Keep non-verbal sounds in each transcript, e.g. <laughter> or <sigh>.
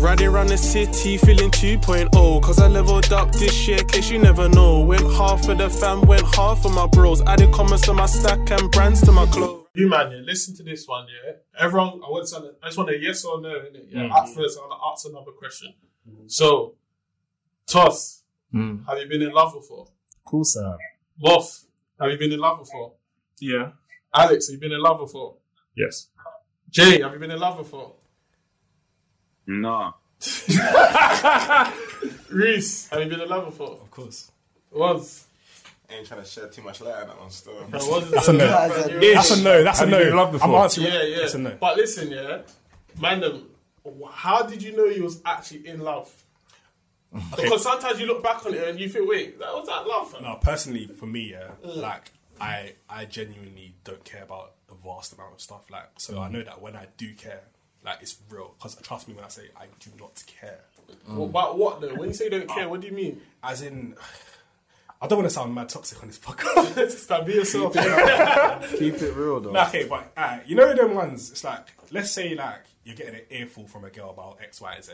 Riding around the city feeling 2.0 Cause I leveled up this year, case you never know Went half for the fam, went half for my bros Added comments to my stack and brands to my clothes You man, yeah, listen to this one, yeah. Everyone, I want to, I just want a yes or no, innit? Yeah. Mm. At first, I want to ask another question. So, Toss, Mm. have you been in love before? Cool, sir. Moff, have you been in love before? Yeah. Alex, have you been in love before? Yes. Jay, have you been in love before? No. <laughs> Reese, have you been in love before? Of course. Was. Ain't trying to shed too much light on that one still. That's a no. That's a no. That's a no. you been in no. love I'm before? answering. Yeah, yeah. That's a no. But listen, yeah, man, how did you know you was actually in love? Because sometimes you look back on it and you feel, wait, that was that love. fam? No, personally, for me, yeah, mm. like I, I genuinely don't care about a vast amount of stuff. Like, so I know that when I do care, like it's real. Because trust me when I say I do not care. Well, About what though? When you say you don't care, what do you mean? As in, <sighs> I don't want to sound mad toxic on this podcast. Just <laughs> like, be yourself. Keep it real though. Nah, okay, but uh, you know them ones. It's like let's say like you're getting an earful from a girl about X, Y, Z.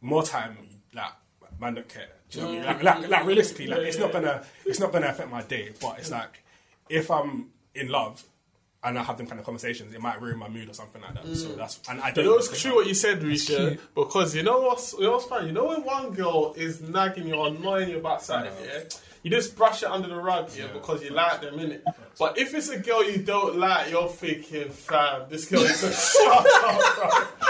More time, like man don't care. Do you know what I mean? Like, like, like realistically, like it's not gonna it's not gonna affect my day. But it's like if I'm in love and I have them kind of conversations, it might ruin my mood or something like that. So mm. that's and I don't. You know, it's true what you said, Risha, because you know what's, you know what's funny? You know when one girl is nagging you or annoying you about something, yeah? You just brush it under the rug, yeah, because you like them, innit? But if it's a girl you don't like, you're thinking, fam, this girl is a <laughs> shut up, bro.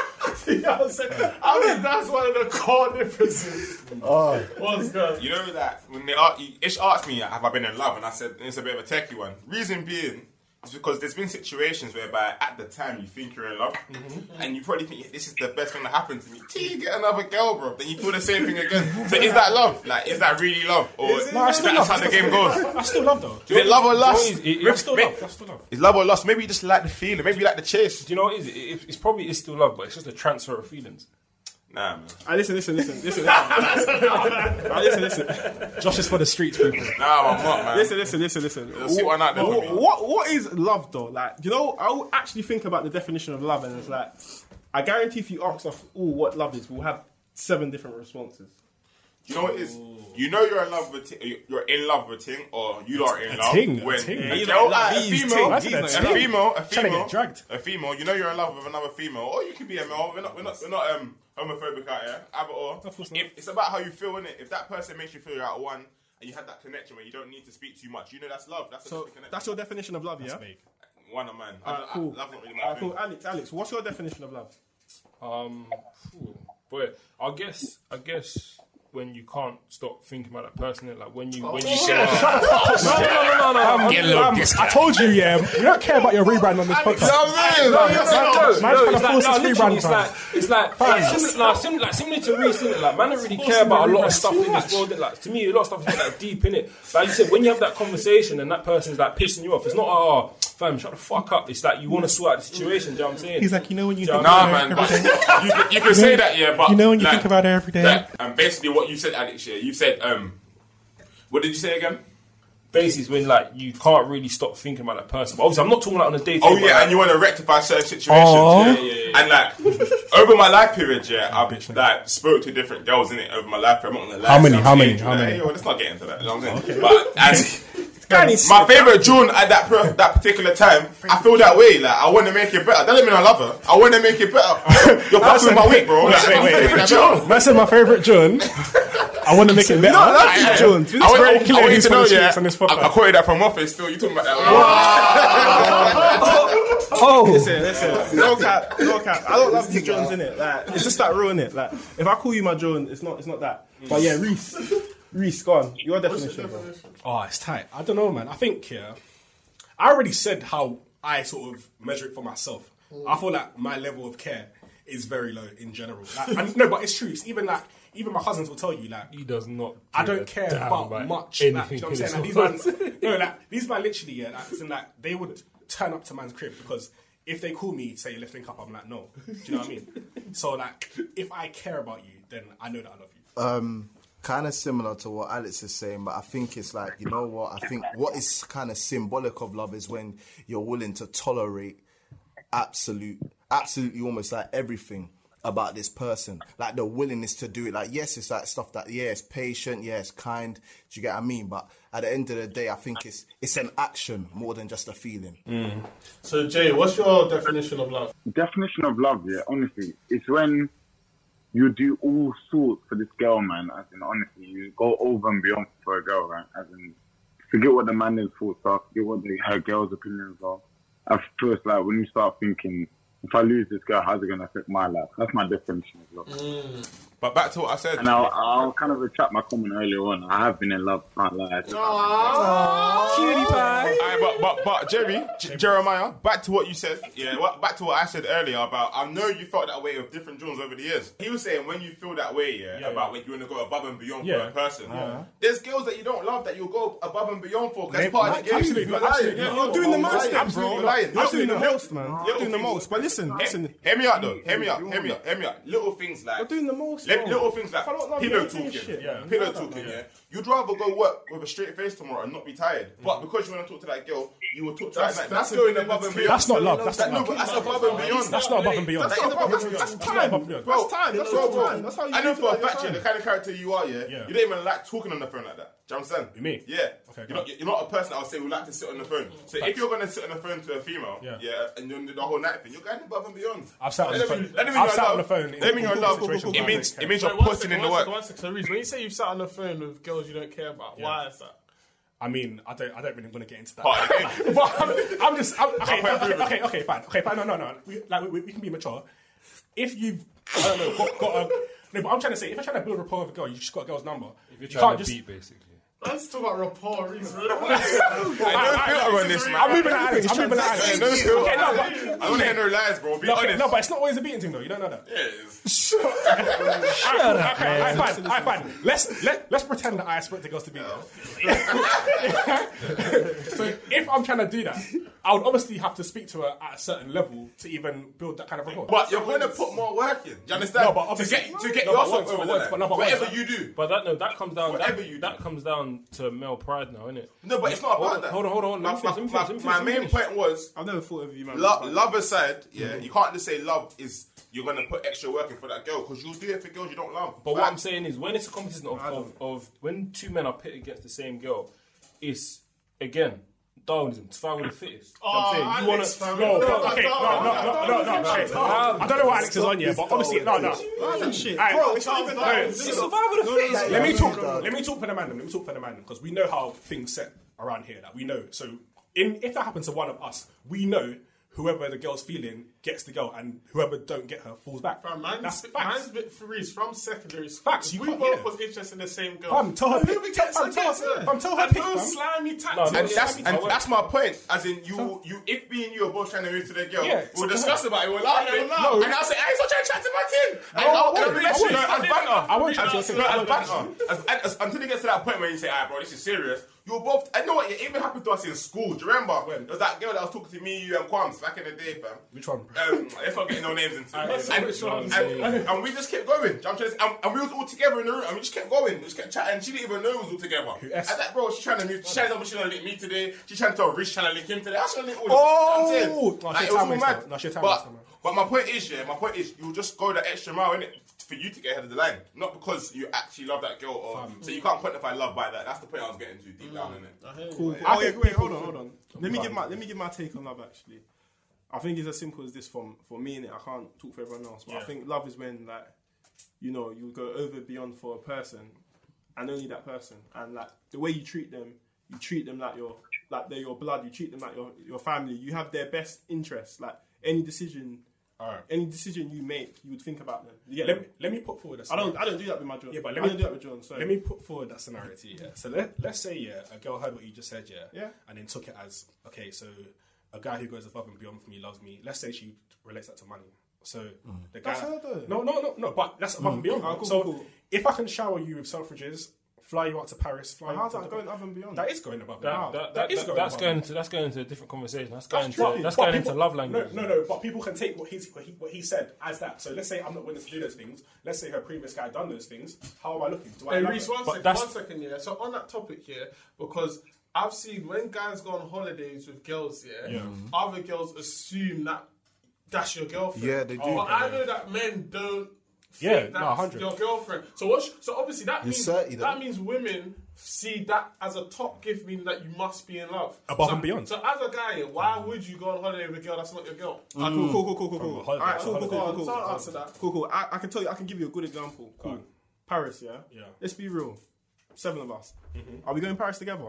<laughs> you know what I'm saying? I mean, that's one of the core differences. Oh, What's good? You know that when they ask, Ish asked me, "Have I been in love?" and I said it's a bit of a techie one. Reason being is because there's been situations whereby at the time you think you're in love, mm-hmm. and you probably think "Yeah, this is the best thing that happened to me. Till you get another girl, bro, then you feel the same thing again. So is that love? Like, is that really love, or is No, I still that love. That's how the game goes? I still love though. Is it love or lust? It- it- still love. That's still love. Is love or lust? Maybe you just like the feeling. Maybe you like the chase. Do you know what it is? It, it, it's probably is still love, but it's just a transfer of feelings. Nah, man. Ah, listen, listen, listen, listen. <laughs> Ah, listen, listen. Josh is for the streets, people. Nah, I'm not, man. Listen, listen, listen, listen. Let's see out there What, what, what is love though? Like, you know, I will actually think about the definition of love, and it's like, I guarantee if you ask us all what love is, we'll have seven different responses. You know what it is? You know you're in love with a ting, you're in love with a ting, or you are in A love ting, a when ting. a girl, like, a female, ting, a he's not female, a Trying to female, get dragged. a female. You know you're in love with another female, or you could be a male. We're not, we're not, we're not um, homophobic out here. Either or. Of course not. If, it's about how you feel in it. If that person makes you feel you're at one, and you had that connection where you don't need to speak too much, you know that's love. That's So different connection. that's your definition of love, yeah? Vague. one of mine. Alright, I, cool. I, love's not really my Alright, cool. Alex, Alex, what's your definition of love? Um, phew, but I guess I guess when you can't stop thinking about that person, like when you when you say, <laughs> oh, no, no, no, no, no, I'm, Get a little I'm- disc. I told you, yeah. We don't care about your rebrand on this podcast. no, no, Man's no, trying to it's force like, his no, rebrand, literally, it's like, it's like, like, similar, like, similar, like, similar to Reese, innit? like, man don't really care about a lot of stuff in this world, innit? like, to me, a lot of stuff is like deep in it. But like you said, when you have that conversation and that person's like pissing you off, it's not, oh, fam, shut the fuck up. It's like, you want to sort out the situation, do you know what I'm saying? He's like, you know when you Do you think know Nah, what man. But you, can, you can say that, yeah. But You know when you like, think about it every day. that, and basically what you said, Alex. Yeah, you said um, what did you say again? basis when like you can't really stop thinking about that person. But obviously, I'm not talking about on a day. Oh yeah, and you want to rectify certain situations. Aw. Yeah, Yeah, yeah, yeah. And like over my life period, yeah, I've been like spoke to different girls in it over my life period. I'm not gonna lie. How many? I'm How many? How like, many? Hey, yo, let's not get into that. You know what I'm saying? But and my favorite June at that per- that particular time, I feel that way. Like I want to make it better. That doesn't mean I love her. I want to make it better. <laughs> You're fucking my week, bro. Like, Wait, I'm wait, making wait. it better. Said my favourite John. I want to make it better. I- I- Jones. I want, very I clear want you to know, yeah. on this I, podcast. I quoted that from Office. Still, you talking about that? Oh, listen, listen. No cap, no cap. I don't love these Jones in it. Like, it's just that ruin it. Like, if I call you my Jones, it's not, it's not that. But yeah, Reese, Reese, go on. Your definition, bro. Oh, it's tight. I don't know, man. I think yeah. I already said how I sort of measure it for myself. I feel like my level of care is very low in general. Like, and, no, but it's true. It's even like even my cousins will tell you like he does not. I don't care about much. Like, you know what I'm saying? Like, these world. man, no, like these man literally, yeah, like, listen, like they would turn up to man's crib because if they call me, say let's link up, I'm like, no. Do you know what I mean? So like, if I care about you, then I know that I love you. um, kind of similar to what Alex is saying, but I think it's like you know what I think. What is kind of symbolic of love is when you're willing to tolerate absolute, absolutely almost like everything about this person, like the willingness to do it. Like, yes, it's like stuff that, yeah, it's patient, yeah, it's kind. Do you get what I mean? But at the end of the day, I think it's it's an action more than just a feeling. Mm-hmm. So Jay, what's your definition of love? definition of love, yeah, honestly, it's when you do all sorts for this girl, man. As in, honestly, you go over and beyond for a girl, right? As in, forget what the man's thoughts are, forget what the, her girl's opinions are. Feel it's like when you start thinking, if I lose this girl, how's it going to affect my life? That's my definition of love. Mm. But back to what I said. And I'll, I'll kind of retract my comment earlier on. I have been in love, can't lie. Cutie pie. Aye, but but but Jerry, J- Jeremiah, back to what you said. Yeah, back to what I said earlier about. I know you felt that way with different Jones over the years. He was saying when you feel that way, yeah, Yeah, about yeah. when you want to go above and beyond Yeah. for a person. Uh-huh. There's girls that you don't love that you'll go above and beyond for. 'cause That's part of the game. absolutely, You're lying. absolutely. You're, You're doing the most, lying. then, Absolutely bro. lying. You're doing the most, man. You're doing the most. But listen, listen. Hear me out though. Hear me out. Hear me out. Hear me out. Hear me out. Little things like You're doing the most, Li- little things like If I don't love you, pillow talking. shit. Yeah. Pillow talking. Yeah. You'd rather go work with a straight face tomorrow and not be tired. But mm-hmm. because you want to talk to that girl, you will talk to That's- that. that's That's going above and beyond. That's not love. That's That- not no, but love. that's above and beyond. That's not above and beyond. That is above and beyond. That's That's not time. above and beyond. That's time. That's Bro, your time. That's how you I know for a fact, yeah, time. the kind of character you are, yeah, Yeah. you don't even like talking on the phone like that. Do you understand? You me? Yeah. Okay, you're, not, you're not a person that I would say would like to sit on the phone. So if you're going to sit on the phone to a female, Yeah. yeah, and you're doing the whole night thing, you're going above and beyond. I've sat on the phone. mean- that don't mean I've you're sat on the phone in That don't you're in love. It means it means you're putting in the work. second, one second. So, Reece, when you say you've sat on the phone with girls you don't care about, why is that? I mean, I don't, I don't really want to get into that. Part of the game. <laughs> but I'm, I'm just, I'm, okay, okay, okay, okay, fine, okay, fine. No, no, no. We, like, we, we can be mature. If you've, I don't know, got, got a, no, but I'm trying to say, if you're trying to build rapport with a girl, you just got a girl's number. If you're you trying can't to just. beat, basically. Let's talk about rapport, Reece. <laughs> I don't filter on this, man. I'm moving at Alex. I'm moving at Alex. No filter. Okay, no, but, I don't hear no lies, bro. Be no, okay, honest. no, but it's not always a beating thing, though. You don't know that. Yeah, it is. Shut up, <laughs> okay, alright, fine, alright, fine. Let's let let's pretend that I expect the girls to be there. <laughs> so if I'm trying to do that, I would obviously have to speak to her at a certain level to even build that kind of rapport. But you're going to put more work in. Do you understand? No, but to obviously- get to get No, but yourself once, over but the once, no, but Whatever you do. But that no, that comes down. Whatever you that comes down to male pride now, innit? No, but it's not Hold about on, that. hold on, hold on. Let My, me finish, let me my- finish, let me my finish, let main finish. point was I've never thought of you, man. Lo- love aside, yeah, mm-hmm. you can't just say love is you're gonna put extra work in for that girl because you'll do it for girls you don't love. But what I'm saying is, when it's a competition of, of, of when two men are pit against the same girl, it's again Darwinism, survival of the fittest. You know what I'm saying you want Alex, to. fam. No, no, okay, no, no, no, no, no, okay. I don't know what Alex is on yet, but obviously, no, no. Alright, Bro, it's not even that. it's It's survival of the fittest. Let me talk. Let me talk for the man. Let me talk for the man because we know how things set around here. That we know. So, in if that happens to one of us, we know whoever the girl's feeling gets the girl, and whoever don't get her falls back. Fam, mine's, That's facts. a bit for Reece from secondary school. Facts, you we can't- both yeah. was interested in the same girl. Fam, tell her And pick- whoever gets fam, her tell gets her- her. fam, tell her And pick, no fam. slimy No, tactics. And that's I and won't. that's my point. As in, you you if me and you are both trying to move to the girl, Yeah, we'll so- discuss about it. We'll laugh. Yeah, and- no. and I'll say, "Hey, so trying to chat to my team." And No, I I'll- won't. and I'll I literally won't. go as banter. I won't chat to your As- team. no, I as won't chat to your banter. As- and- as- Until it gets to that point where you say, "Ah, bro, this is serious." You're both. I know what it even happened to us in school. Do you remember? When? There was that girl that was talking to me, you, and Quams back in the day, fam. Which one? Um, let's not get no names into it. And, which one? and, and, we just kept going. Do you know what I'm trying and, and we was all together in the room, and we just kept going. We just kept chatting. She didn't even know we was all together. Who, And S? that bro, she's trying to move. She's trying to she's gonna link me today. She's trying to tell Rich trying to link him today. I should link all. Oh! You know I'm saying? No, Like, it was all mad. No, but, but my point is, yeah, my point is, you'll just go the extra mile in it for you to get ahead of the line, not because you actually love that girl. Or so you can't quantify love by that. That's the point I was getting to deep down in it. Cool. I Oh, yeah, think wait, hold on, hold on. Let me give my let me give my take on love. Actually, I think it's as simple as this. From for me, and I can't talk for everyone else, but I Yeah. think love is when like, you know, you go over beyond for a person, and only that person, and like the way you treat them, you treat them like your like they're your blood. You treat them like your your family. You have their best interests. Like any decision, Alright. any decision you make, you would think about them. You get Let me? me, let me put forward a I scenario. don't I don't do that with my John. Yeah, but I let me don't do that with John. Sorry. Let me put forward that scenario to you. Yeah. So let let's say yeah, a girl heard what you just said, yeah, Yeah. and then took it as okay. So a guy who goes above and beyond for me loves me. Let's say she relates that to money. So mm. the guy, That's her though. no, no, no, no, but that's above and mm. beyond. Cool, so cool, cool. if I can shower you with Selfridges, fly you out to Paris, fly But you how's out to that going above and beyond? That is going above and beyond. that, that that, is that, going that's above going and into that's going into a different conversation. That's That's going true. to that's But going people- into love language. No, no, but people can take what he's what he, what he said as that. So let's say I'm not willing to do those things. Let's say her previous guy done those things. How am I looking? Do I Hey, love Reece, her? one But second, that's- one second, yeah. So on that topic, here, because I've seen when guys go on holidays with girls, yeah, Yeah. other girls assume that that's your girlfriend. Yeah, they do. But I know that men don't. Yeah, think no, 100. your girlfriend. So what? So obviously that means certainly that means women see that as a top gift, meaning that you must be in love Above So- and beyond. So as a guy, why would you go on holiday with a girl that's not your girl? Ah, cool, cool, cool, cool, cool, cool. holiday. Alright, cool, cool, Holiday. cool, cool, cool. Someone answer that. Cool, cool. I, I can tell you, I can give you a good example. Cool. Paris, yeah? Yeah. Let's be real. Seven of us. Are we going Paris together?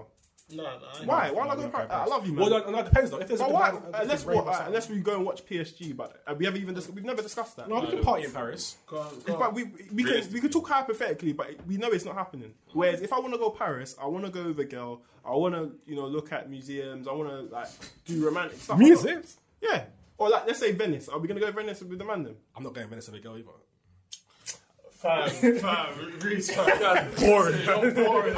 No, no. Why? Why not going Paris? I love you, man. Well, no, no, it depends though. If there's a but good why? man- a Unless, what, uh, unless we go and watch PSG, but uh, we haven't even dis- we've never discussed that. no, we can party in Paris. Go on, go on. But we we can we can talk hypothetically, but we know it's not happening. Whereas if I want to go Paris, I want to go with a girl. I want to you know look at museums. I want to like do romantic stuff. Museums? Yeah. Or like let's say Venice. Are we gonna go Venice with the man then? I'm not going to Venice with a girl either. Fam, fam, Reese, fam. Boring. You're boring.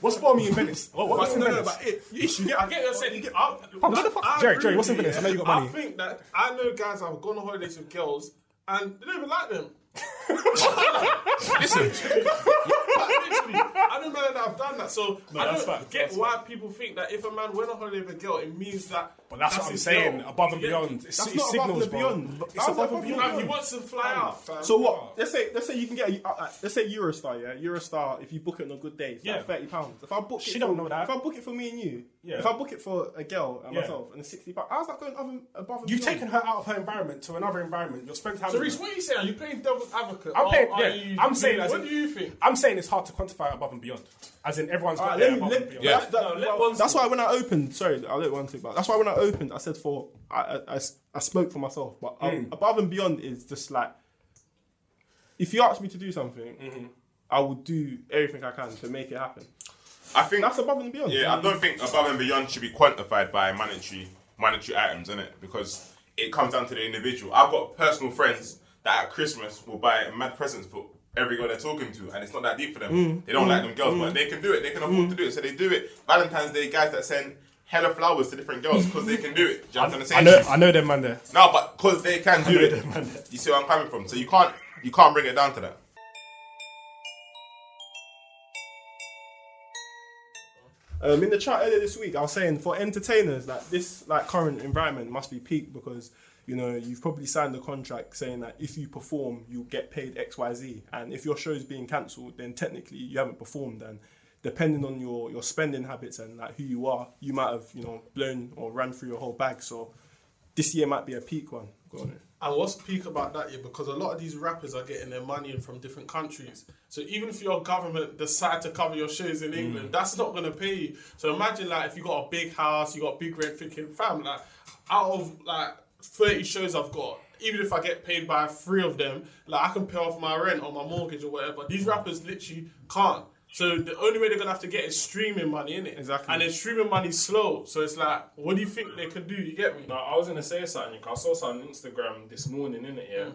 What's for me in Venice? What, what's in no, no, Venice? but it, you, you get, I get what you're saying. You get, I, Fam, what the fuck? I Jerry, agree Jerry, what's in with you, Venice? I know you got yeah. money. I think that I know guys have gone on holidays with girls and they don't even like them. <laughs> <laughs> Listen, Like, literally, I don't know that I've done that. So I that's don't fact, get that's why people think that if a man went on holiday with a girl, it means that. But that's, what I'm his saying. girl. Above and Yeah. beyond. It's, That's it's not above signals, and bro. beyond. It's That's above above and and beyond. Fam, he wants to fly out. Fam. So what? Let's say let's say you can get a, uh, uh, let's say Eurostar, yeah. Eurostar, if you book it on a good day, it's Yeah. like thirty pounds. If I book She it don't for, know that. If I book it for me and you, Yeah. if I book it for a girl and Yeah. myself, and it's sixty pounds, how's that going above and, above and You've beyond? taken her out of her environment to another environment. You're spending time So with Reese, her. what are you saying? Are you playing devil's advocate? I'm Or paying, are yeah. you- I'm saying, as What in, do you think? I'm saying it's hard to quantify above and beyond. As in, everyone's got Alright, their let me- above let- and beyond. Yeah. That's, that- No, let well, one that's why when I opened, sorry, I'll let one speak. But that's why when I opened, I said for I I, I, I spoke for myself. But um, Mm. above and beyond is just like if you ask me to do something, Mm-hmm. I will do everything I can to make it happen. I think That's above and beyond. Yeah, I don't think above and beyond should be quantified by monetary monetary items, innit? Because it comes down to the individual. I've got personal friends that at Christmas will buy mad presents for every girl they're talking to, and it's not that deep for them. Mm. They don't like them girls, but they can do it. They can afford to do it, so they do it. Valentine's Day, guys that send hella flowers to different girls because they can do it. Do you understand I what I'm know, saying? I know them man there. No, but because they can do know it. them, man. You see where I'm coming from? So you can't you can't bring it down to that. Um, in the chat earlier this week, I was saying for entertainers, like this, like current environment must be peak because you know you've probably signed a contract saying that if you perform, you'll get paid X, Y, Z, and if your show is being cancelled, then technically you haven't performed, and depending on your your spending habits and like who you are, you might have you know blown or ran through your whole bag. So this year might be a peak one. Go on. And what's peak about that, yeah? Because a lot of these rappers are getting their money in from different countries. So even if your government decide to cover your shows in mm. England, that's not going to pay you. So imagine like if you got a big house, you got big rent, thinking, fam, like out of like thirty shows I've got, even if I get paid by three of them, like I can pay off my rent or my mortgage or whatever. These mm. rappers literally can't. So the only way they're gonna have to get is streaming money, innit? Exactly. And then streaming money's slow. So it's like, what do you think they could do? You get me? No, I was gonna say something. 'cause I saw something on Instagram this morning, innit? Yeah. Mm.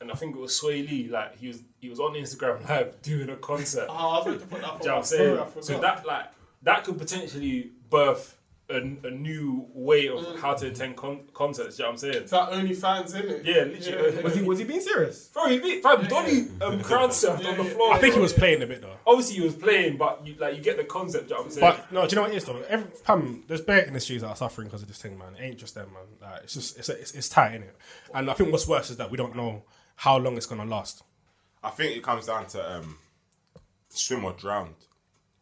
And I think it was Swae Lee. Like he was, he was on Instagram <laughs> live doing a concert. Oh, I was going to put that. Do you know what I'm saying? So that like that could potentially birth a, a new way of how to attend con- concerts. You know what I'm saying? It's like OnlyFans, innit? Yeah, literally. Was he was he being serious? Bro, he beat fam Donny um, crowd surfed on the floor. I think he was playing a bit though. Obviously, he was playing, but you like you get the concept. You know what I'm saying? But no, do you know what it is though? Every, fam, there's bare industries that are suffering because of this thing, man. It ain't just them, man. Like, it's just it's, it's it's tight, innit? And I think what's worse is that we don't know how long it's gonna last. I think it comes down to um, swim or drown.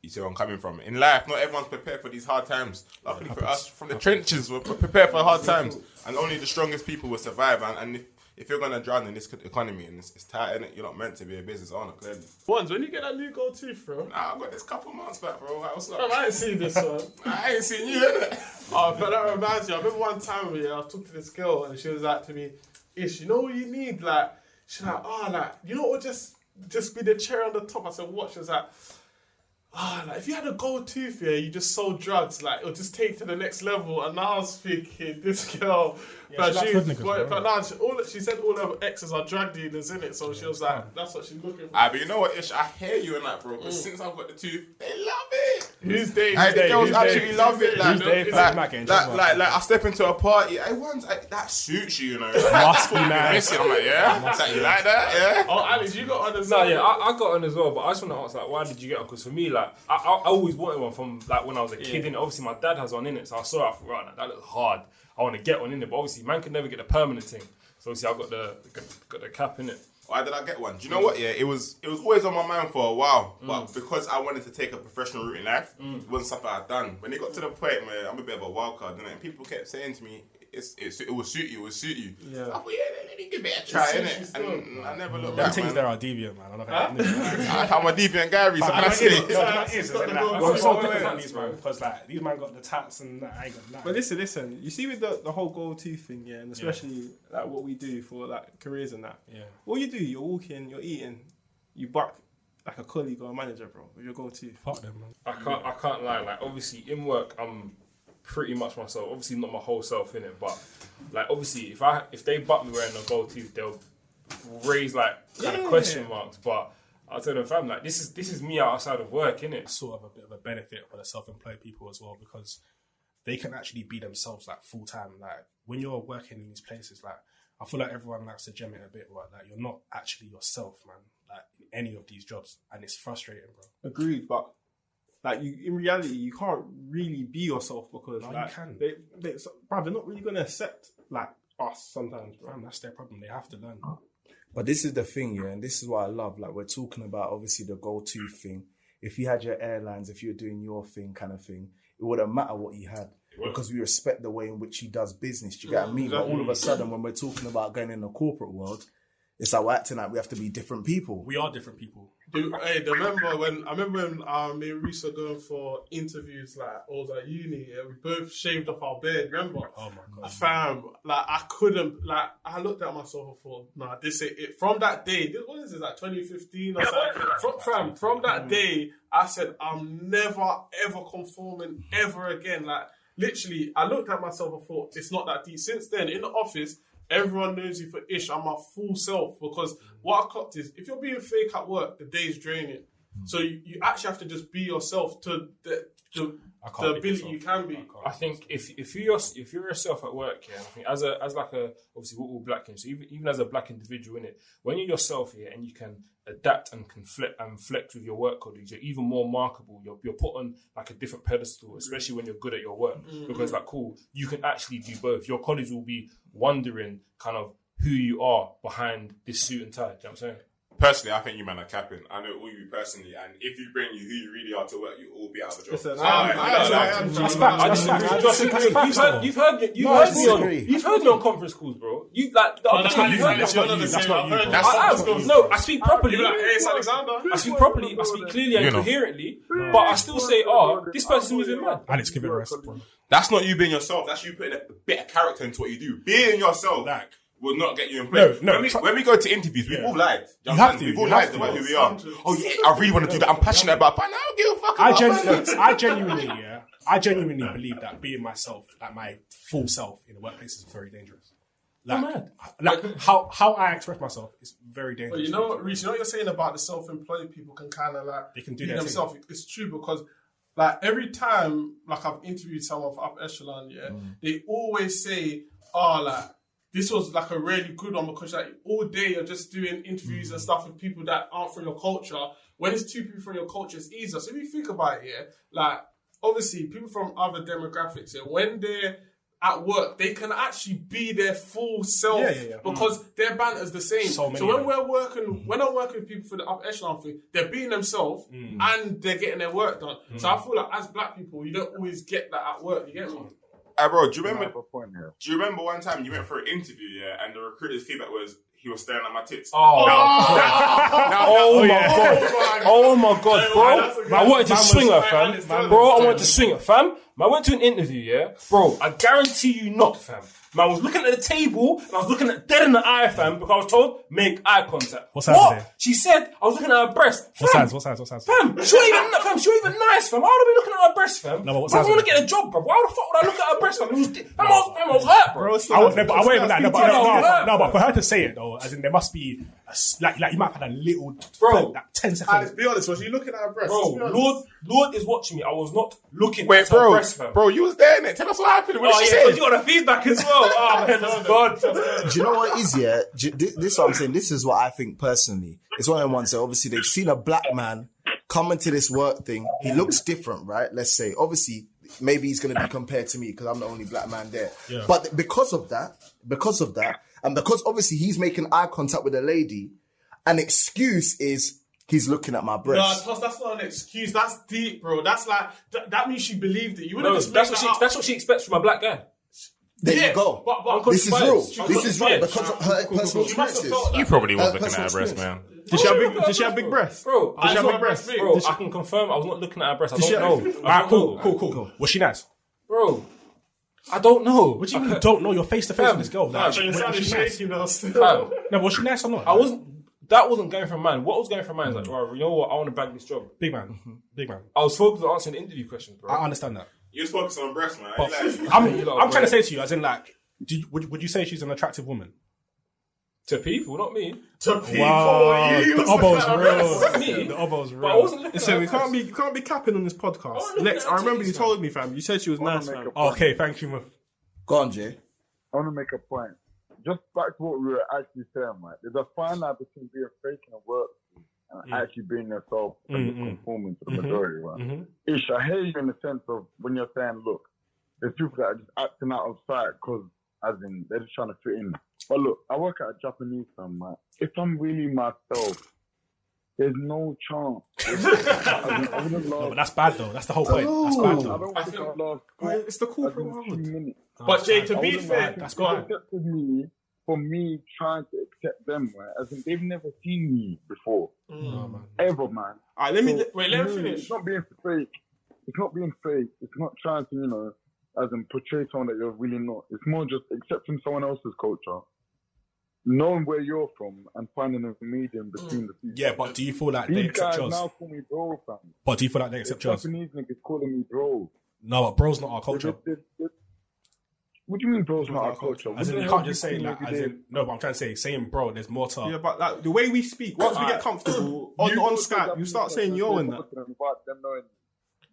You see where I'm coming from. In life, not everyone's prepared for these hard times. Luckily for us, from the trenches, we're prepared for hard times, and only the strongest people will survive. And, and if, if you're gonna drown in this economy and it's, it's tight, innit? You're not meant to be a business owner, clearly. Ones, when you get that new gold tooth, bro. Nah, I got this couple months back, bro. What's Bro, up? I ain't seen this one. <laughs> I ain't seen you, innit? oh, but that reminds me. I remember one time yeah, I talked to this girl and she was like to me, "Ish, you know what you need? Like, she's like, oh, like, you know what? Just, just be the cherry on the top." I said, "What?" She was like. Ah, like if you had a gold tooth here, you just sold drugs, like it'll just take to the next level. And I was thinking, this girl, but she likes she, hood niggas, but, bro. but now she, all she said all her exes are drug dealers in it, so she was like, that's what she's looking for. Ah, but you know what, Ish? I hear you in that, bro. Because since I've got the tooth, they love it. Who's Dave? Hey, the girls Who's absolutely Dave? love it. Like, Who's Dave? like, Matt like, like, like, I step into a party. Hey, one's like, that suits you, you know. <laughs> Must be You're nice. missing. I'm like, yeah. Like, you like that? Yeah. Oh, Alex, you got on the No, yeah, I, I got on as well, but I just want to ask, like, why did you get on? Because for me, like, I, I, I always wanted one from like when I was a kid. And obviously, my dad has one in it, so I saw it. I thought, right, that looks hard. I want to get one in it, but obviously, man can never get a permanent thing. So obviously I got the got, the cap in it. Why did I get one? Do you know what? Yeah, it was it was always on my mind for a while, but mm. because I wanted to take a professional route in life, mm. it wasn't something I'd done. When it got to the point where I'm a bit of a wild card, and people kept saying to me, "It's, it's it will suit you, it will suit you." Yeah. I thought, yeah, let me give it a try, innit? And I never looked Them back, things man. there are deviant, man. I'm not gonna I- I'm a deviant guy, Reece, But I'm I gonna it say. is, no, you know what it is, isn't it? Like, Wait, so different than these man because like these man got the tats and that I ain't got that. But listen, listen. You see with the, the whole gold tooth thing, yeah, and especially like what we do for like careers and that. Yeah. All you do, you're walking, you're eating, you buck like a colleague or a manager, bro, with your gold tooth. Fuck them, man. I can't I can't lie. Like obviously in work I'm pretty much myself. Obviously not my whole self in it, but like obviously if I if they butt me wearing a gold tooth, they'll raise like kind Yeah. of question marks. But I tell them, fam, like this is this is me outside of work, innit? Sort of a bit of a benefit for the self-employed people as well because they can actually be themselves like full time. Like when you're working in these places, like I feel like everyone likes to gem it a bit, but like you're not actually yourself, man. Like in any of these jobs, and it's frustrating, bro. Agreed, but like you, in reality, you can't really be yourself because No, you can. They, they, so, bruv, they're not really gonna accept like us sometimes, bro. Fam, that's their problem. They have to learn. But this is the thing, yeah, and this is what I love. Like we're talking about obviously the go-to thing. If you had your airlines, if you're doing your thing, kind of thing, it wouldn't matter what you had because we respect the way in which he does business. Do you get what I mm, mean? But all of a sudden, when we're talking about going in the corporate world, it's our we're acting like we have to be different people. We are different people. Do, hey, do remember when I remember when um, me and Reese were going for interviews like I was at uni, yeah, we both shaved off our beard, remember? Oh my god. Fam, like I couldn't like I looked at myself and thought, nah, this ain't it. From that day, this what is this like 2015 or something? From, fam, from that day, I said I'm never ever conforming ever again. Like literally, I looked at myself and thought it's not that deep. Since then, in the office, everyone knows you for ish. I'm my full self because what I clocked is if you're being fake at work, the day's draining. So you, you actually have to just be yourself to the can't the ability you can be. I. I think if if you're if you're yourself at work, yeah, I think as a as like a obviously we're all black, so even even as a black individual in it, when you're yourself here and you can adapt and can flex and flex with your work colleagues, you're even more markable. You're you're put on like a different pedestal, especially when you're good at your work, mm. because like cool, you can actually do both. Your colleagues will be wondering kind of who you are behind this suit and tie. Do you know what I'm saying? Personally, I think you man are capping. I know all you personally, and if you bring you who you really are to work, you all be out of a job. Listen, So, I- like, I- you know, I- like, I- That's facts. I That's disagree. facts. I disagree. That's You've heard, though. you've heard, you've No, I heard me on, you've heard me on conference calls, bro. You like the other that's time, not you've heard me that's not you, that's not you, I, I, no, I speak properly. You be like, hey, it's Alexander. I speak properly. I speak clearly and coherently, but I still say, "Oh, this person's moving mad." Alex, give it a rest, bro. That's not you being yourself. That's you putting a bit of character into what you do. Being yourself Like- will not get you in place. No, no, when, we, try- when we go to interviews, we've Yeah. all lied. You, You have to, We've all you lied have to. about who we are. Oh yeah, I really want to do that. I'm passionate about. But I don't give a fuck. I, about gen- finance. <laughs> I genuinely, yeah, I genuinely believe that being myself, like my full self in the workplace, is very dangerous. Like, mad. like how how I express myself is very dangerous. But you know what, Reese, you know what you're saying about the self-employed people can kind of like They can do be their thing. themselves. It's true because like every time like I've interviewed someone for Up Echelon, yeah, Mm. they always say, "Oh, like this was like a really good one because like all day you're just doing interviews Mm. and stuff with people that aren't from your culture. When it's two people from your culture, it's easier. So if you think about it, yeah, like obviously people from other demographics, yeah, when they're at work, they can actually be their full self Yeah, yeah, yeah. because their banter's the same. So So, when we're working, when I'm working with people for the up echelon thing, they're being themselves Mm. and they're getting their work done. So I feel like as black people, you don't always get that at work. You get me? Hey, bro, do you remember? have a point here. Do you remember one time you went for an interview, yeah, and the recruiter's feedback was he was staring at my tits. Oh, oh. Oh, oh, my god! Oh my god, bro! that's a good I wanted to swing her, man fam. Bro, I wanted to swing her, fam. I went to an interview, yeah, bro. I guarantee you not, fam. Man, I was looking at the table and I was looking at dead in the eye, fam, because I was told make eye contact. What size what? are? She said I was looking at her breast. What Fam, size? What size? What size? Fam, she ain't even, fam, she ain't even nice, fam. Why would I be looking at her breast, fam? No, but what Bro, size I want are to get a job, bro. Why the fuck would I look at her breast, fam? It was, fam, I was, fam, I was hurt, bro. I, would- no, but I won't even that. No, but, no, no, Yeah. no, but for her to say it though, as in there must be a s like like you might have had a little Bro. like ten Alex, seconds. be honest. Was she looking at her breast? Bro, Let's be honest. Lord, Lord is watching me. I was not looking Wait, at her bro, breast, fam. bro, you was there, innit? Tell us what happened. What Oh did she yeah, say? because you got the feedback as well. Oh man, that's God. Do you know what is, it is? Yeah, you- this, this is what I'm saying. This is what I think personally. It's one of the ones that obviously they've seen a black man come into this work thing. He looks different, right? Let's say, obviously, maybe he's going to be compared to me because I'm the only black man there. Yeah. But because of that, because of that, And because obviously he's making eye contact with a lady, an excuse is he's looking at my breasts. No, breast. That's not an excuse. That's deep, bro. That's like that, that means she believed it. You wouldn't No, just that's make what she that up. that's what she expects from a black guy. there Yeah, you go. but- but- this is real. This is real unconfided. because of her personal She experiences. You probably was Uh, looking at her personal breast, man. Did she have big? Did she have big breasts? Bro, Did she have big breasts? breast bro, she- I can confirm I was not looking at her breast. I Did she don't know. All I cool, cool, cool, cool. Was she nice? Bro, I don't know. What do you mean you don't know? You're face to face with this girl. Like, So you was she nice? shaky now. still. No, was she nice or not? I wasn't. That wasn't going from mine. What was going from mine is like, mm. right, you know what? I want to bag this job. big man, mm-hmm. big man. I was focused on answering the interview questions, bro. I understand that. You was focused on breasts, man. But Like, I'm, <laughs> I'm are trying to say to you, as in like, do you, would, would you say she's an attractive woman? to people, not me. To people, Wow, you the was obo's looking at her real. <laughs> breast. The obo's real. But I wasn't looking. So at we her can't be you can't be capping on this podcast. Oh, look Lex, at I remember you titties, told me, fam. You said she was wanna nice, make fam. a Oh, okay, thank you. Muff. Go on, Jay. I want to make a point. Just back to what we were actually saying, right? There's a fine line between being fake and a work and actually being yourself and Mm, mm. conforming to the Mhm. majority, right? Mhm. Ish, I hear you in the sense of when you're saying, look, there's people that are just acting out of sight because, as in, they're just trying to fit in. But look, I work at a Japanese firm, right? If I'm really myself, there's no chance. <laughs> As in, I No, but that's bad though. That's the whole point. That's bad I don't I think feel- I'd last. Well, It's the as corporate world. But Jay, to I be fair, like That's it. good. Me, for me trying to accept them, right? As in, they've never seen me before, No, man. ever, man. Alright, let me. So, Wait, let me, finish. It's not being fake. It's not being fake. It's not trying to, you know, as in portray someone that you're really not. It's more just accepting someone else's culture, knowing where you're from, and finding a medium mm. between the two. Yeah, but do you feel like they These accept guys yours? now call me bro, fam. But do you feel like they accept yours? Japanese niggas calling me bro. No, but bro's not our culture. They- they- they- What do you mean bro's not our culture? As in, you can't just say you like, as in, no, but I'm trying to say, saying bro, there's more to. Yeah, but like the way we speak, once we get comfortable <laughs> on, You on go to a Skype, you start saying and yo say and that. to them without them knowing.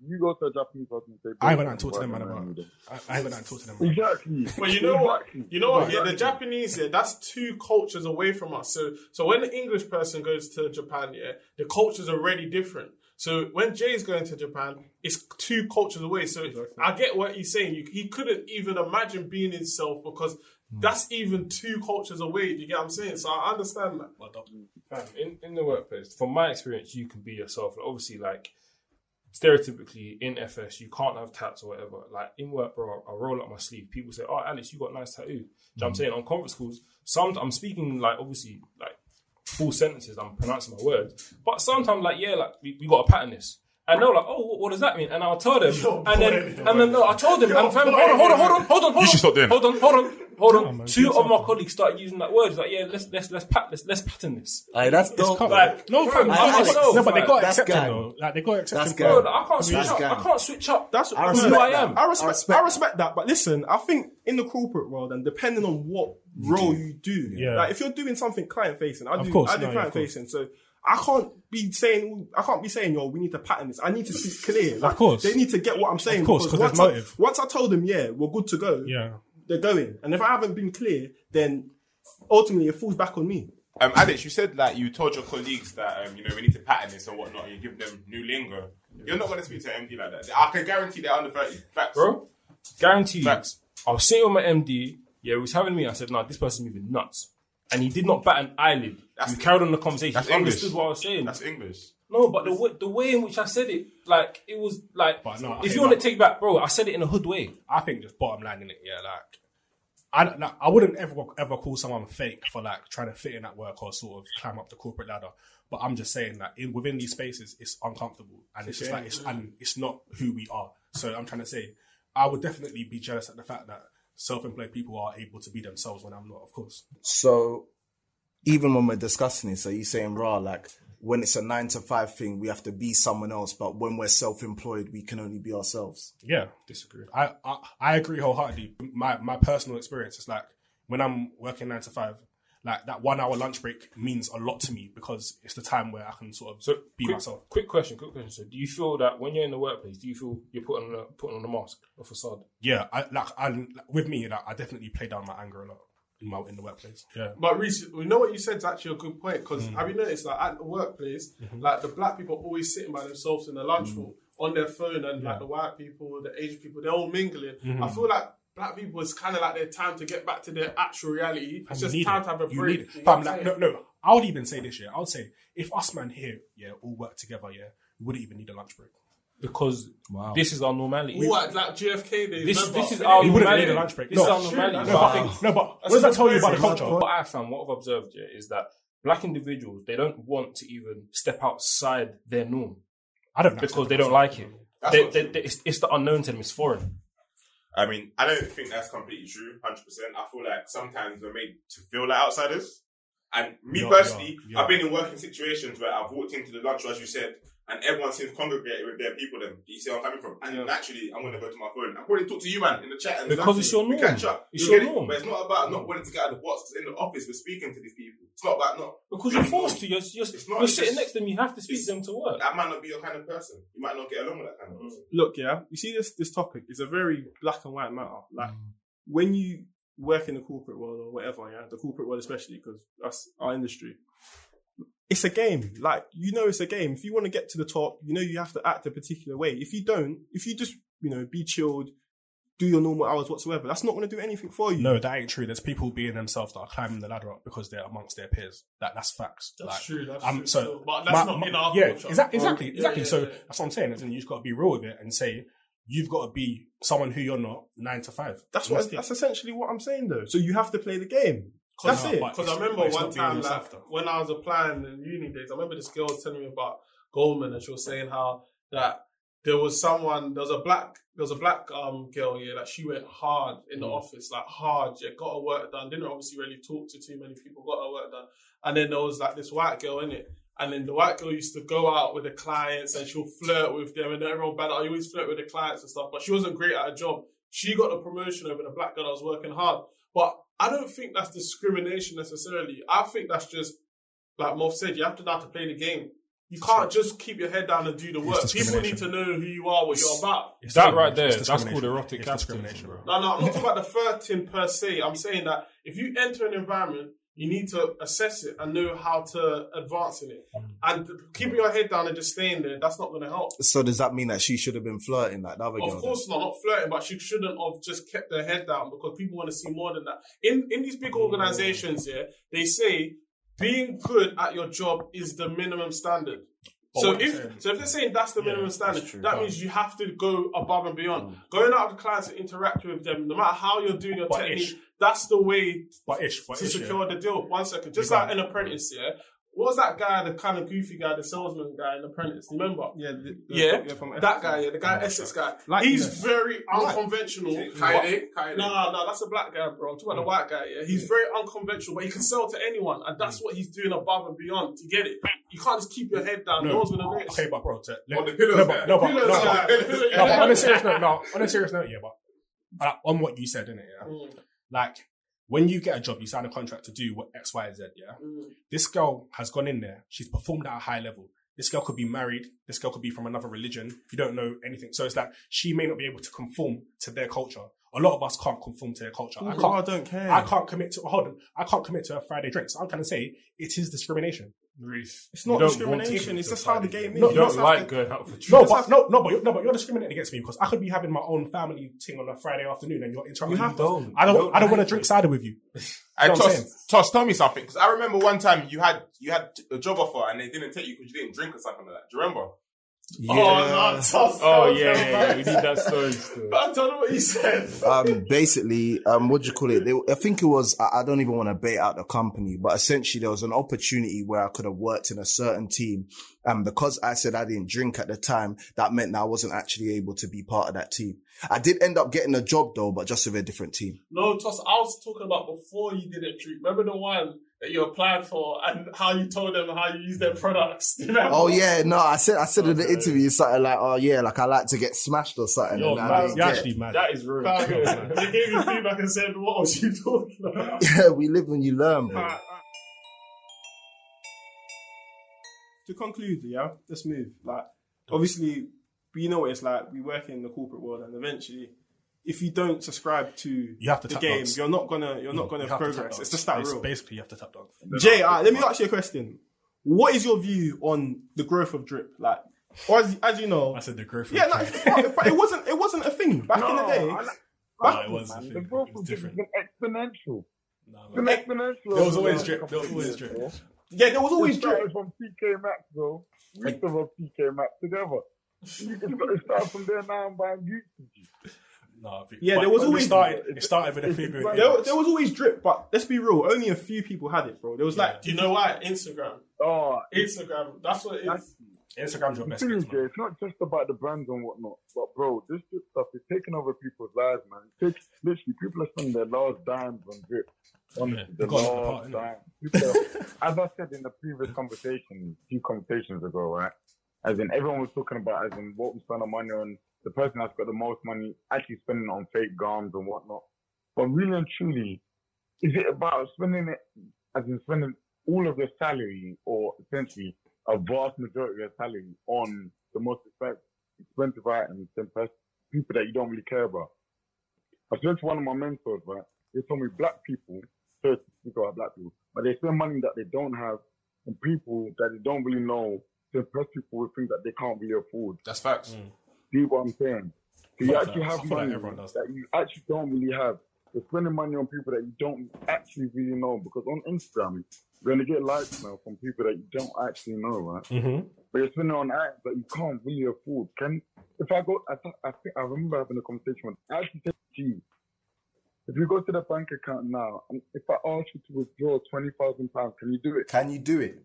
You go to a Japanese person and say I haven't talked to talk to them, man, without about. knowing. I, haven't talked to them. Exactly. <laughs> But you know what? You know what? Yeah, the Japanese, yeah, that's two cultures away from us. So, so when the English person goes to Japan, yeah, the culture's are already different. So when Jay's going to Japan, it's two cultures away. So I get what he's saying. You, he couldn't even imagine being himself because hmm. that's even two cultures away. Do you get what I'm saying? So I understand that. Fam, in, in the workplace, from my experience, you can be yourself. Like, obviously, like stereotypically in FS, you can't have tats or whatever. Like in work, bro, I roll up my sleeve. People say, "Oh, Alex, you got nice tattoo." Do you know what I'm hmm. saying on conference calls, some I'm speaking like obviously like full sentences. I'm pronouncing my words, but sometimes like yeah, like we, we got a pattern this. And they're like, oh, what, what does that mean? And I'll tell them, <laughs> You're and then, and then no, I told them, and fam, hold on, hold on, hold on, hold on, hold on. You should stop doing Hold on, hold on, hold on. man, Two do of my colleagues started using that word. It's like, yeah, let's let's let's pat, let's let's pattern this. Aye, that's dope. Can't- Like, no, bro, fam, I'm no, myself, no, but they got that's accepted gang. though. Like they got accepted. That's for- Bro, gang. I can't switch up. gang. I can't switch up. That's I who I am. I respect, I respect respect, that. But listen, I think in the corporate world, and depending on what role you do, Yeah. like if you're doing something client facing, I Of do, course, I do no, yeah, of client facing. So I can't be saying, I can't be saying, yo, we need to pattern this. I need to speak clear. Like, course. they need to get what I'm saying. Of course, because 'cause once there's I- motive. once I told them, yeah, we're good to go. Yeah. They're going. And if I haven't been clear, then ultimately it falls back on me. Um, Alex, you said like you told your colleagues that um, you know we need to pattern this and whatnot. And you give them new lingo. You're not going to speak to an MD like that. I can guarantee they're under thirty. Facts, bro. Guarantee you. Facts. I was sitting with my MD. Yeah, he was having me. I said, "No, this person's moving nuts," and he did not bat an eyelid. That's- he carried on the conversation. that's he English. understood what I was saying. That's English. No, but the way, the way in which I said it, like it was like, But no, I if think you want to take it back, bro, I said it in a hood way. I think just bottom line in it, yeah, like I don't- like, I wouldn't ever ever call someone fake for like trying to fit in at work or sort of climb up the corporate ladder. But I'm just saying that in within these spaces, it's uncomfortable and it's just like it's and it's not who we are. So I'm trying to say, I would definitely be jealous at the fact that self-employed people are able to be themselves when I'm not, of course. So even when we're discussing this, are you saying raw like when it's a nine to five thing, we have to be someone else, but when we're self-employed, we can only be ourselves. Yeah, disagree. I, I I agree wholeheartedly. My my personal experience is like when I'm working nine to five, like that one hour lunch break means a lot to me because it's the time where I can sort of So, be quick, myself. quick question, quick question. So, do you feel that when you're in the workplace, do you feel you're putting on a putting on a mask, a facade? Yeah, I like and like, with me, like, I definitely play down my anger a lot in my in the workplace. Yeah, But Reese, you know what you said is actually a good point because Mm. have you noticed like at the workplace, Mm-hmm. like the black people are always sitting by themselves in the lunch hall on their phone, and like the white people, the Asian people, they're all mingling. Mm-hmm. I feel like black people it's kind of like their time to get back to their actual reality. It's just you time it. to have a You break. you know Fam, I'm like, no, no. I would even say this year. I would say if us man here, yeah, all work together, yeah, we wouldn't even need a lunch break. because wow. this is our normality. What, like JFK days? This, remember? this is our We wouldn't normality. need a lunch break. This No, is our normality. No, But- but, no, but what That's does that tell you about the culture? What I found, what I've observed, yeah, is that black individuals they don't want to even step outside their norm I don't know because they don't like it. They, they, they- it's, it's the unknown to them. It's foreign. I mean, I don't think that's completely true, hundred percent. I feel like sometimes we're made to feel like outsiders. And me Yeah, personally, yeah, yeah. I've been in working situations where I've walked into the lunch, as you said, and everyone seems congregated with their people. Then do you see where I'm coming from? And Yeah. naturally, I'm going to go to my phone. I'm probably talk to you, man, in the chat. And Because it's your We norm. catch up. It's You your get it? norm. But it's not about not wanting to get out of the box. 'cause in the office, we're speaking to these people. It's not about not Because you're forced to. You're, you're, It's not you're sitting just- next to them. You have to speak to them to work. That might not be your kind of person. You might not get along with that kind of person. look, yeah, you see this this topic is a very black and white matter. Like Mm. when you work in the corporate world or whatever, yeah, the corporate world especially because that's our industry. It's a game. Like you know, it's a game. If you want to get to the top, you know you have to act a particular way. If you don't, if you just you know be chilled, do your normal hours whatsoever, that's not going to do anything for you. No, that ain't true. There's people being themselves that are climbing the ladder up because they're amongst their peers. That that's facts. That's Like, true. That's um, true. so, but that's my- not my- in our yeah, culture. exactly, exactly, Yeah, exactly. yeah, so yeah. that's what I'm saying. Is you just got to be real with it and say you've got to be someone who you're not nine to five. That's what. it. That's essentially what I'm saying, though. So you have to play the game. That's it. Because I remember one time, like, though. when I was applying in uni days, I remember this girl was telling me about Goldman, and she was saying how that there was someone, there was a black, there was a black um girl, yeah, that she went hard in Mm. the office, like hard, yeah, got her work done. Didn't obviously really talk to too many people, got her work done. And then there was like this white girl in it. And then the white girl used to go out with the clients and she'll flirt with them, and everyone bad. I always flirt with the clients and stuff, but she wasn't great at her job. She got the promotion over the black girl that was working hard. But I don't think that's discrimination necessarily. I think that's just like Moff said, you have to know how to play the game. You can't just keep your head down and do the work. People need to know who you are, what you're about. It's That right there, that's called erotic It's discrimination, bro. No, no, I'm not talking about the flirting per se. I'm saying that if you enter an environment, you need to assess it and know how to advance in it. Mm. And keeping your head down and just staying there, that's not going to help. So does that mean that she should have been flirting like the other girl? Of course not, not flirting, but she shouldn't have just kept her head down because people want to see more than that. In in these big mm. organizations, yeah, they say being good at your job is the minimum standard. So if so if they're saying that's the Yeah, minimum standard, true. that means you have to go above and beyond. Mm. Going out with clients and interacting with them, no matter how you're doing your But technique, ish. that's the way But ish, but to ish, secure yeah. the deal. One second, just You like an apprentice, yeah. What was that guy, the kind of goofy guy, the salesman guy in Apprentice? Remember? Yeah, the, the, Yeah, from that guy, yeah, the guy Essex guy. Like he's this. very unconventional. Kaide, but- Kaide. No, no, that's a black guy, bro. I'm talking about the white guy. Yeah, he's very unconventional, but he can sell to anyone, and that's what he's doing above and beyond to get it. You can't just keep your head down. No, No. one's gonna notice. Okay, but bro, to, On the pillars no, but, no, but, no, Pillars but, guy. no, but on a serious note, no, on a serious note, yeah, but uh, on what you said, innit, yeah, Mm, like when you get a job, you sign a contract to do what X, Y, Z, yeah. mm. This girl has gone in there. She's performed at a high level. This girl could be married. This girl could be from another religion. You don't know anything. So it's like she may not be able to conform to their culture. A lot of us can't conform to their culture. I I can't. I don't care. I can't commit to. Hold on. I can't commit to a Friday drink. So I'm trying to say it is discrimination. It's not You don't want discrimination. It's just how the game is. No, You You don't like to- going out for drinks. No, but no, no, but you're, no, but you're discriminating against me because I could be having my own family thing on a Friday afternoon and you're interrupting. You have me. to. I don't. Don't I don't want to drink cider with you. <laughs> Hey, know I'm saying? Toss, Toss, tell me something. Because I remember one time you had you had a job offer and they didn't take you because you didn't drink or something like that. Do you remember? Oh, no, tough. Oh yeah, yeah, yeah. We need that story. still. <laughs> I don't know what he said. um, basically, um, what do you call it? They, I think it was. I, I don't even want to bait out the company, but essentially there was an opportunity where I could have worked in a certain team, and because I said I didn't drink at the time, that meant that I wasn't actually able to be part of that team. I did end up getting a job though, but just with a different team. No, Toss, I was talking about before you didn't drink. Remember the one that you applied for and how you told them how you use their products? Do <laughs> you remember? Oh yeah, no, I said I said in the interview something like, oh yeah, like I like to get smashed or something. You're, and I mad. You're get- actually mad. That is rude. They gave me feedback and said, what was you talking about? <laughs> Yeah, we live when you learn, bro. Ah, ah. to conclude, yeah, let's move. Like, obviously, we know what it's like. We work in the corporate world, and eventually, if you don't subscribe to You have to the tap game, dogs. you're not gonna you're not gonna You have progress. It's just that Bas- real. Basically, you have to tap dog. Jay, all right, let me ask you a question. What is your view on the growth of drip? Like, or as, as you know, I said the growth. yeah, rate. no, <laughs> but, but it wasn't it wasn't a thing back in the day. Nah, it was a man. thing. The growth It was was different. been exponential. Nah, It's been man. exponential. There was always drip. last There was always drip. Yeah, there was It always started drip. from TK Maxx, bro. We used to TK Maxx together. You can start- it started from there now and buying Gucci. Nah, but- Yeah, but- there was always- It started, it started with a it's- figure. it's like- There, there was always drip, but let's be real. Only a few people had it, bro. There was like Do you know why? Instagram. Oh, Instagram. That's what it that's is. Instagram's your The best thing is, man. it's not just about the brands and whatnot, but bro, this drip stuff is taking over people's lives, man. It takes, literally, people are spending their last dimes on drip. Honestly, Yeah, the last look the part, dime. People <laughs> as I said in the previous conversation, a few conversations ago, right? As in, everyone was talking about, as in, what we spend our money on. The person that's got the most money actually spending it on fake gums and whatnot. But really and truly, is it about spending it, as in spending all of your salary, or essentially a vast majority of your salary on the most expensive, expensive items and pers- people that you don't really care about. I spoke to one of my mentors, right? They told me black people, so to speak about black people, but they spend money that they don't have on people that they don't really know to impress people with things that they can't really afford. That's facts. Mm. See what I'm saying? So you actually have feel like money everyone does that you actually don't really have. You're spending money on people that you don't actually really know because on Instagram, you're going to get likes now from people that you don't actually know, right? Mm-hmm. But you're spending on items that you can't really afford. Can if I go, I, th- I think I remember having a conversation with. I actually said, "Gee, if you go to the bank account now, and if I ask you to withdraw twenty thousand pounds, can you do it?" Can you do it?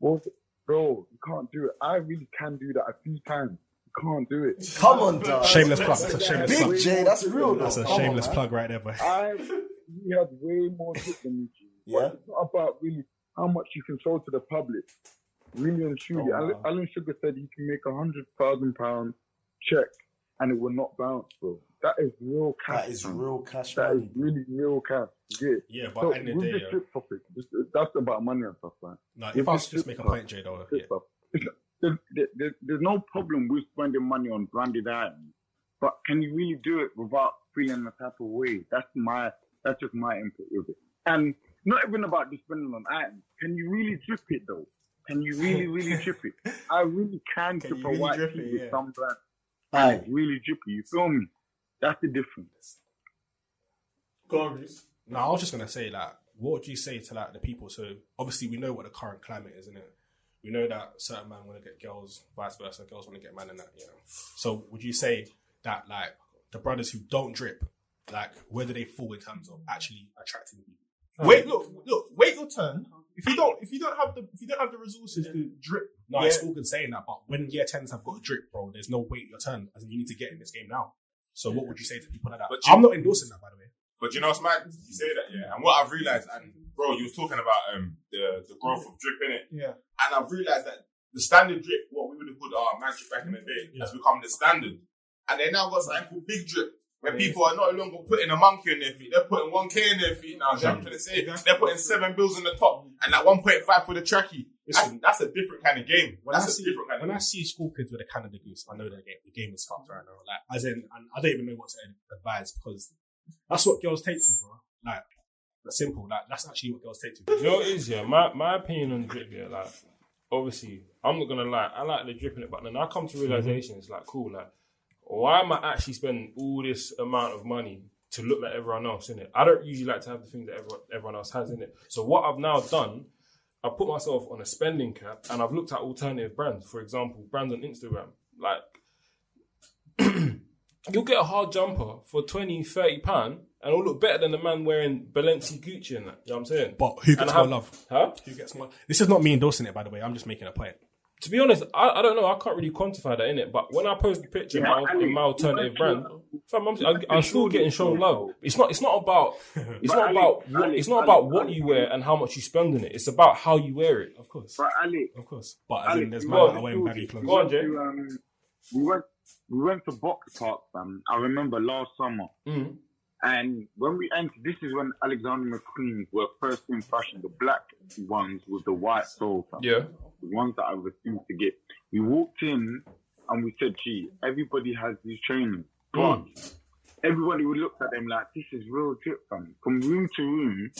Well, bro, you can't do it. I really can do that a few times. You can't do it. Come on, dog. Shameless plug. That's a shameless Big plug. J, that's real. That's though. a Come on, shameless man. plug right there, boy. I he had way more shit than me. G. But Yeah. It's not about really how much you can show to the public. Really and truly, Oh, wow. Alan, Alan Sugar said he can make a hundred thousand pound check and it will not bounce, bro. That is real cash. That is man. real cash That is money. really real cash. Yeah. Yeah, but So at the end with of the day, yeah. Uh, topic, that's about money and stuff, man. No, with if I was just trip make a stuff, point, Jay, though, this yeah. stuff. It's not- There's, there's, there's no problem with spending money on branded items, but can you really do it without feeling the type of way? That's my that's just my input with it. And not even about just spending on items. Can you really drip it though? Can you really, really drip it? <laughs> I really can, Can drip you a really white drip it, with yeah. some brand. Aye. It's really drippy. You feel me? That's the difference. Go on, Reese. No, I was just gonna say like, what would you say to like the people? So obviously we know what the current climate is, isn't it? We know that certain men want to get girls, vice versa. Girls want to get men, and that. You know. So would you say that like the brothers who don't drip, like where do they fall in terms of actually attracting people? Oh. Wait, look, look, wait your turn. If you don't, if you don't have the, if you don't have the resources to drip, No, yeah, it's all good saying that, but when year tens have got a drip, bro, there's no wait your turn. As in, you need to get in this game now. So what would you say to people like that? But you- I'm not endorsing that, by the way. But you know what's mad? You say that, yeah. And what I've realized, and bro, you was talking about um the the growth of drip in it, yeah, and I've realized that the standard drip, what we would have called our man drip back in the day, has become the standard. And they now got something called big drip, where people are no longer putting a monkey in their feet. They're putting one K in their feet now. What I'm trying to say? They're putting seven bills in the top and that 1.5 for the trackie. That's, Listen. that's a different kind of game. when I That's a see different kind when I see school kids with a Canada Goose, I know that the game, the game is fucked right now. Like as in, and I don't even know what to advise because that's what girls take to, bro. Like that's simple. Like that's actually what girls take to. You know what it is, yeah? My my opinion on drip, yeah, like obviously I'm not gonna lie, I like the drip in it, but then I come to realization it's like cool, like why am I actually spending all this amount of money to look like everyone else in it? I don't usually like to have the things that everyone, everyone else has in it. So what I've now done, I put myself on a spending cap and I've looked at alternative brands. For example, brands on Instagram. Like <clears throat> you'll get a hard jumper for 20, 30 pound and it'll look better than the man wearing Balenci Gucci and that. You know what I'm saying? But who gets I more have- love? Huh? Who gets more? This is not me endorsing it, by the way. I'm just making a point. To be honest, I, I don't know. I can't really quantify that in it. But when I post the picture in, my, in my alternative brand, fam, I'm, I'm, I'm still getting shown love. It's not. It's not about. <laughs> It's not Ali, about. What, Ali, it's not Ali, about what Ali. you wear and how much you spend on it. It's about how you wear it. Of course, But Ali, of course. But as Ali, in, there's you man go that are wearing baggy clothes. Go on, Jay. um, we went we went to Boxpark, fam. I remember last summer, Mm. And when we entered, this is when Alexander McQueen's were first in fashion. The black ones with the white sole, fam. Yeah. the ones that I refused to get. We walked in and we said, "Gee, everybody has these trainers, hmm. but everybody would look at them like this is real tip, fam. From room to room."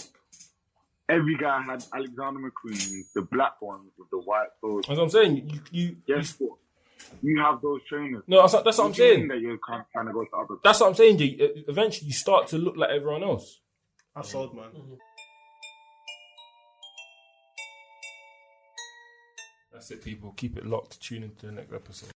Every guy had Alexander McQueen's, the black ones with the white soles. As I'm saying, you you, Guess what? You have those trainers. No, that's, that's what I'm What do you saying. That you're kind of trying to go to other. That's what I'm saying. G. Eventually, you start to look like everyone else. That's sold, man. Mm-hmm. That's it, people. Keep it locked. Tune into the next episode.